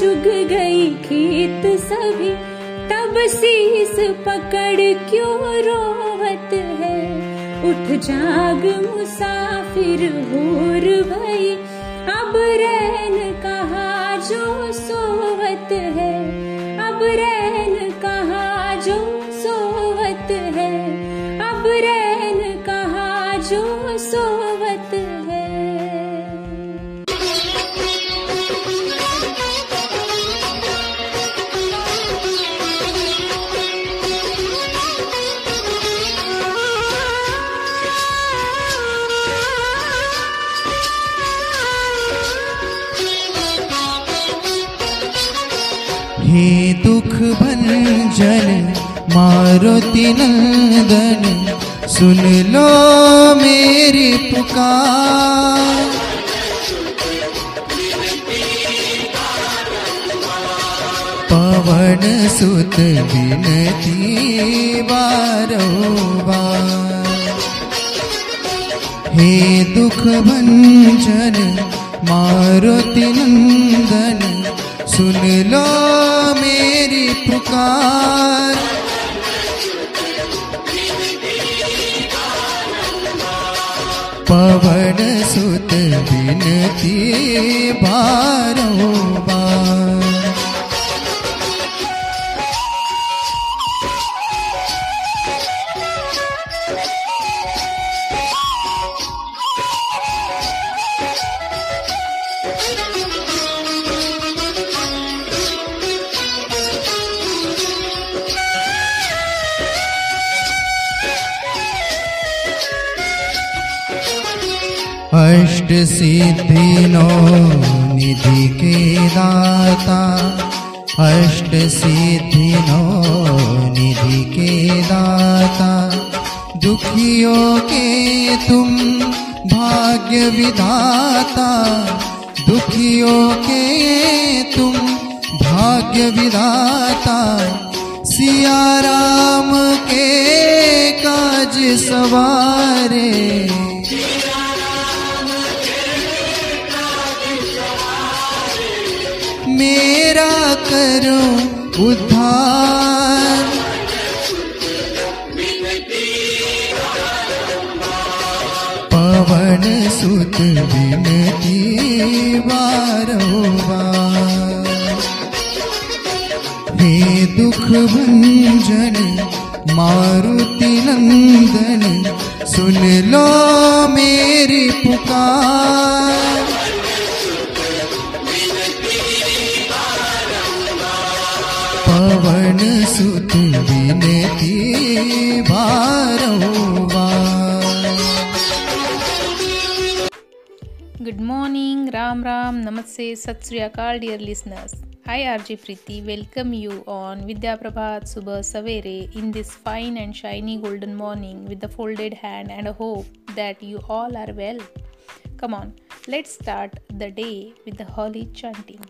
चुग गई खेत सभी, तब शीस पकड़ क्यों रोवत है? उठ जाग मुसाफिर भोर भई, अब रैन कहा जो सोवत है। अब रैन हे दुख भंजन सुन लो मेरी पुकार। पवन सुत विनती बारोबार हे दुख भंजन मारुति नंदन सुन लो मेरी पुकार। पवन सुत बिनती बारोबार अष्ट सिद्धि नो निधि के दाता। अष्ट सिद्धि नो निधि के दाता। दुखियों के तुम भाग्य विधाता। दुखियों के तुम भाग्य विधाता। सिया राम के काज सवारे। मेरा करो उद्धार। पवन सुत विनती बारोबार हे दुख भंजन, मारुति नंदन, सुन लो मेरी पुकार। पवन सुत विनती बारोबार Good morning, Ram Ram, Namaste, Sat Sri Akal, dear listeners. I, RJ Preeti, welcome you on Vidya Prabhat Subha Savere in this fine and shiny golden morning with a folded hand and a hope that you all are well. Come on, let's start the day with the holy chanting.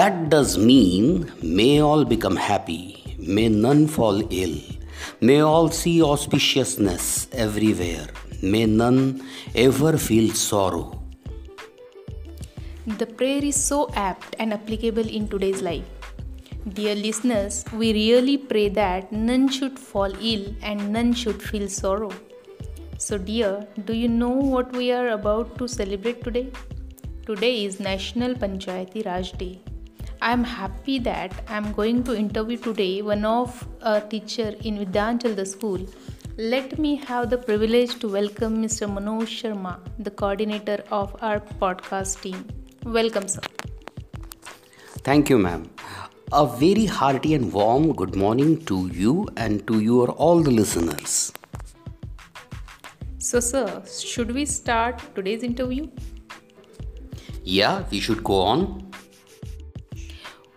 That does mean may all become happy, may none fall ill, may all see auspiciousness everywhere, may none ever feel sorrow. The prayer is so apt and applicable in today's life. Dear listeners, we really pray that none should fall ill and none should feel sorrow. So, dear, do you know what we are about to celebrate today? Today is National Panchayati Raj Day. I'm happy that I'm going to interview today one of a teacher in Vidyanchal the school. Let me have the privilege to welcome Mr. Manoj Sharma, the coordinator of our podcast team. Welcome, sir. Thank you, ma'am. A very hearty and warm good morning to you and to your all the listeners. So, sir, should we start today's interview? Yeah, we should go on.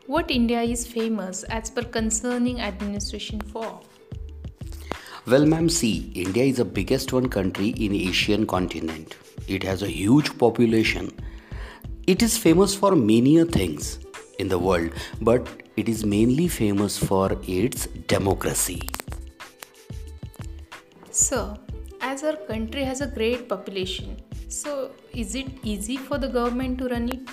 What India is famous as per concerning administration for? Well, ma'am, see, India is the biggest one country in Asian continent. It has a huge population. It is famous for many things in the world, but it is mainly famous for its democracy. Sir, as our country has a great population, so is it easy for the government to run it?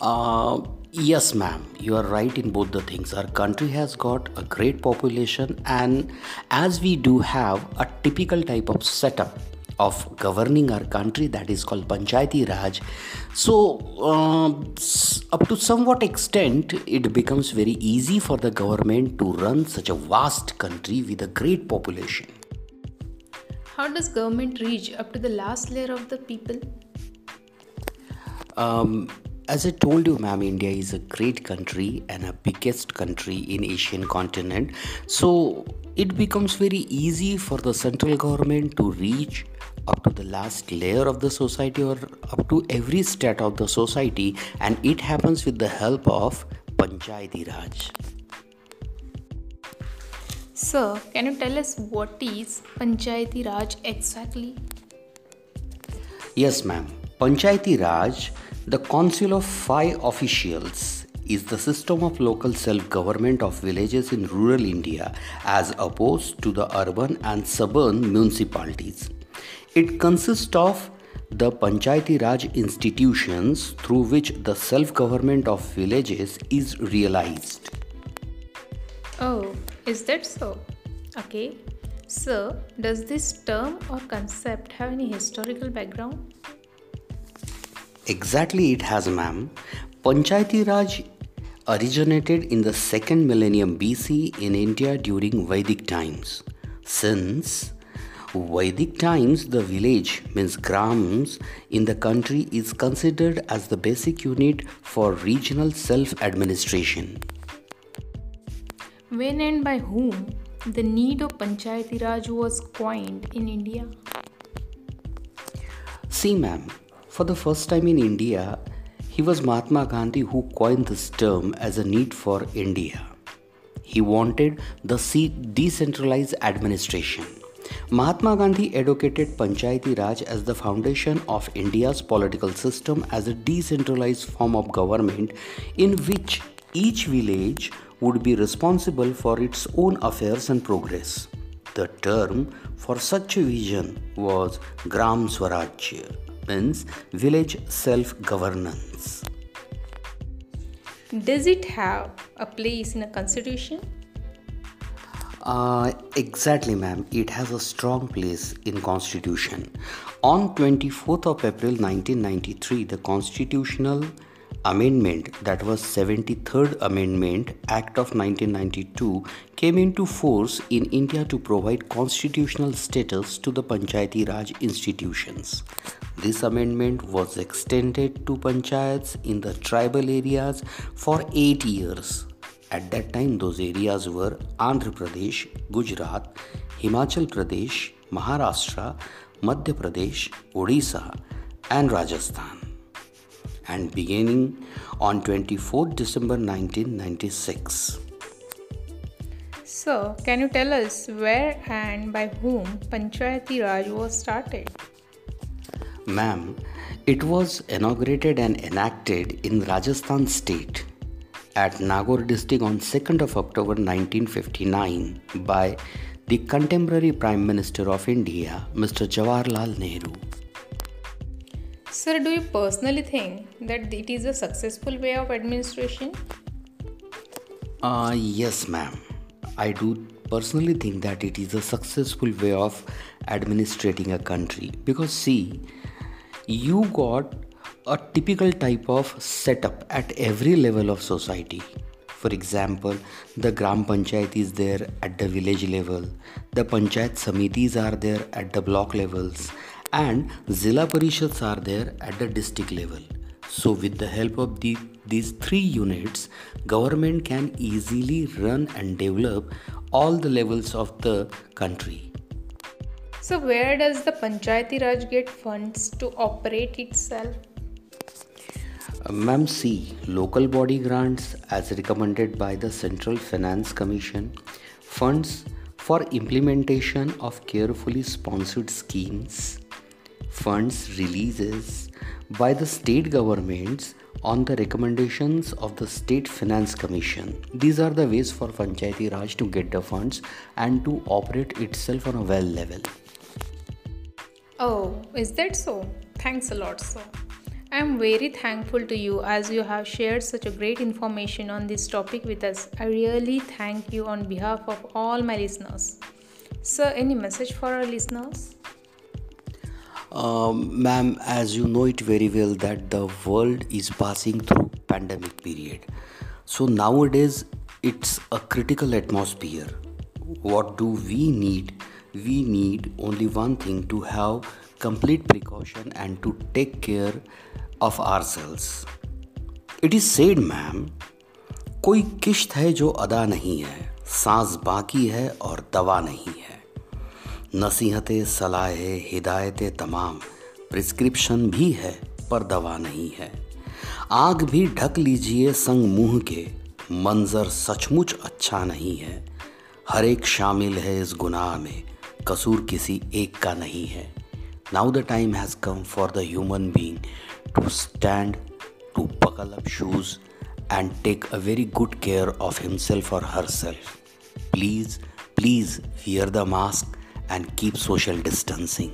Uh, yes, ma'am, you are right in both the things. Our country has got a great population, and as we do have a typical type of setup of governing our country that is called Panchayati Raj, so uh, up to somewhat extent, it becomes very easy for the government to run such a vast country with a great population. How does government reach up to the last layer of the people? Um, as I told you, ma'am, India is a great country and a biggest country in Asian continent. So it becomes very easy for the central government to reach up to the last layer of the society or up to every state of the society, and it happens with the help of Panchayati Raj. Sir, can you tell us what is Panchayati Raj exactly? Yes, ma'am. Panchayati Raj, the council of five officials, is the system of local self government of villages in rural India as opposed to the urban and suburban municipalities. It consists of the Panchayati Raj institutions through which the self government of villages is realized. Oh, is that so? Okay. Sir, does this term or concept have any historical background? Exactly, it has, ma'am. Panchayati Raj originated in the second millennium BC in India during Vedic times. Since Vedic times, the village means grams in the country is considered as the basic unit for regional self administration. When and by whom the need of Panchayati Raj was coined in India? See, ma'am, for the first time in India, he was Mahatma Gandhi who coined this term as a need for India. He wanted the decentralized administration. Mahatma Gandhi advocated Panchayati Raj as the foundation of India's political system as a decentralized form of government in which each village would be responsible for its own affairs and progress. The term for such a vision was Gram Swarajya means village self governance. Does it have a place in a constitution? Uh, exactly, ma'am. It has a strong place in constitution. On 24th of April 1993, the constitutional amendment that was 73rd amendment act of 1992 came into force in india to provide constitutional status to the panchayati raj institutions. This amendment was extended to panchayats in the tribal areas for 8 years. At that time those areas were andhra pradesh gujarat himachal pradesh maharashtra madhya pradesh odisha and rajasthan and beginning on 24 December 1996. So, can you tell us where and by whom Panchayati Raj was started? Ma'am, it was inaugurated and enacted in Rajasthan state at Nagaur district on 2nd of October 1959 by the contemporary Prime Minister of India, Mr. Jawaharlal Nehru. Sir, do you personally think that it is a successful way of administration? Uh, yes, ma'am. I do personally think that it is a successful way of administrating a country because, see, you got a typical type of setup at every level of society. For example, the Gram Panchayat is there at the village level, the Panchayat Samitis are there at the block levels, and Zilla Parishads are there at the district level. So, with the help of the, these three units, government can easily run and develop all the levels of the country. So, where does the Panchayati Raj get funds to operate itself? Uh, Ma'am, see, local body grants as recommended by the Central Finance Commission, funds for implementation of carefully sponsored schemes, funds releases by the state governments on the recommendations of the State Finance Commission. These are the ways for Panchayati Raj to get the funds and to operate itself on a well level. Oh, is that so? Thanks a lot, sir. I am very thankful to you as you have shared such a great information on this topic with us. I really thank you on behalf of all my listeners. Sir, any message for our listeners? Ma'am as you know it very well that the world is passing through pandemic period so now it is it's a critical atmosphere what do we need we need only one thing to have complete precaution and to take care of ourselves it is said ma'am कोई किश्त है जो अदा नहीं है, सांस बाकी है और दवा नहीं है. नसीहतें, सलाहें, हिदायतें तमाम। प्रिस्क्रिप्शन भी है, पर दवा नहीं है। आग भी ढक लीजिए संग मुँह के। मंजर सचमुच अच्छा नहीं है। हर एक शामिल है इस गुनाह में। कसूर किसी एक का नहीं है। Now the time has come for the human being to stand to buckle up shoes and take a very good care of himself herself please please wear the mask. And keep social distancing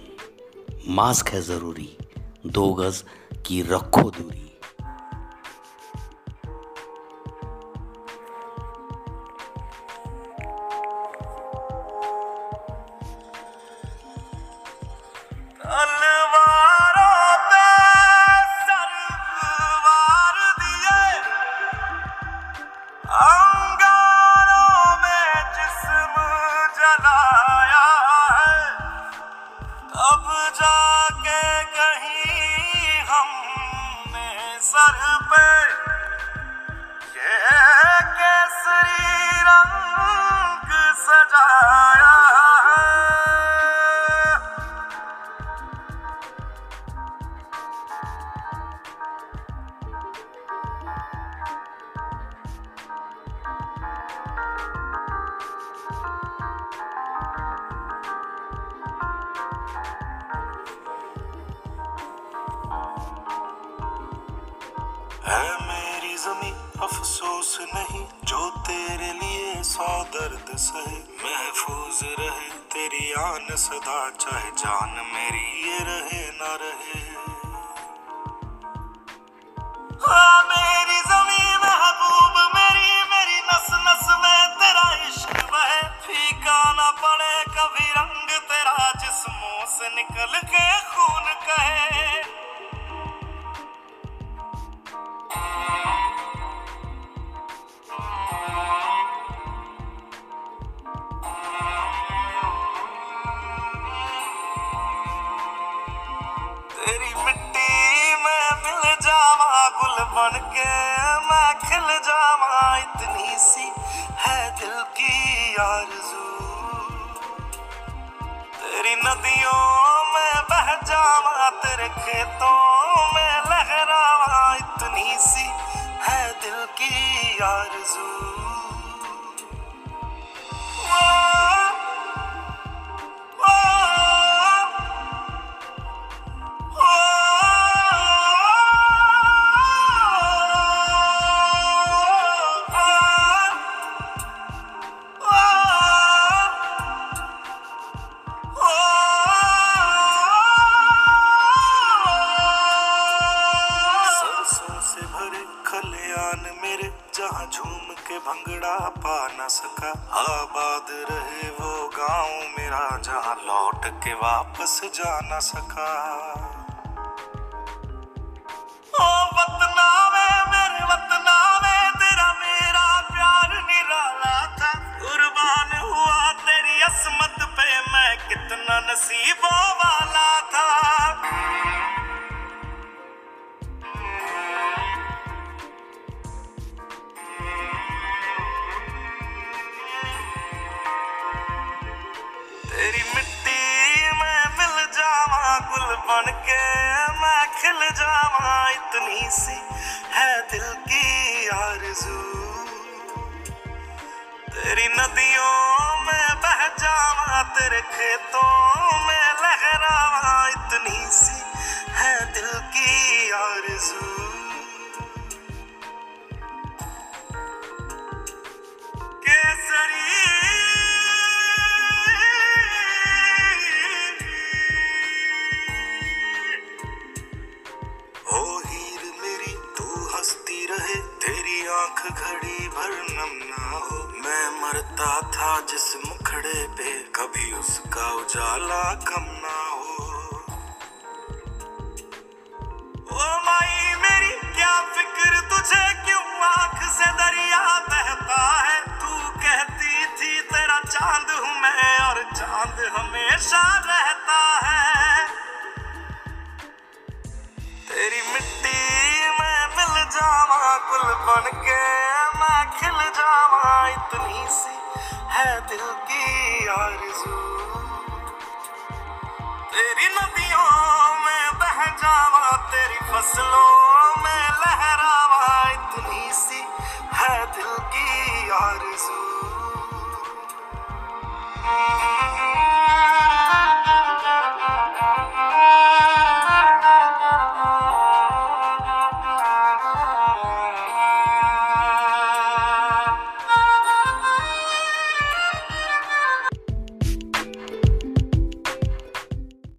mask है ज़रूरी। दो गज की रखो दूरी। जान मेरी ये रहे ना रहे। हाँ मेरी महबूब मेरी मेरी नस नस में तेरा पड़े कभी रंग तेरा जिस्मों से निकल के खून कहे। बन के मैं खिल जावा, इतनी सी है दिल की आरज़ू। तेरी नदियों में बह जावा, तेरे खेतों में लहरावा, इतनी सी है दिल की आरज़ू। तेरी नदियों में बह जावा, तेरे खेतों में लहरावा। इतनी सी है दिल की आरज़ू। मरता था जिस मुखड़े पे कभी उसका उजाला कम ना हो। ओ माई, मेरी क्या फ़िक्र, तुझे क्यों आँख से दरिया बहता है? तू कहती थी, तेरा चाँद हूँ मैं और चाँद हमेशा रहता है। तेरी मिट्टी में मिल जावा गुल बन के मैं खिल जावा, इतनी सी है दिल की आरज़ू। तेरी नदियों में बह जावा तेरी फ़सल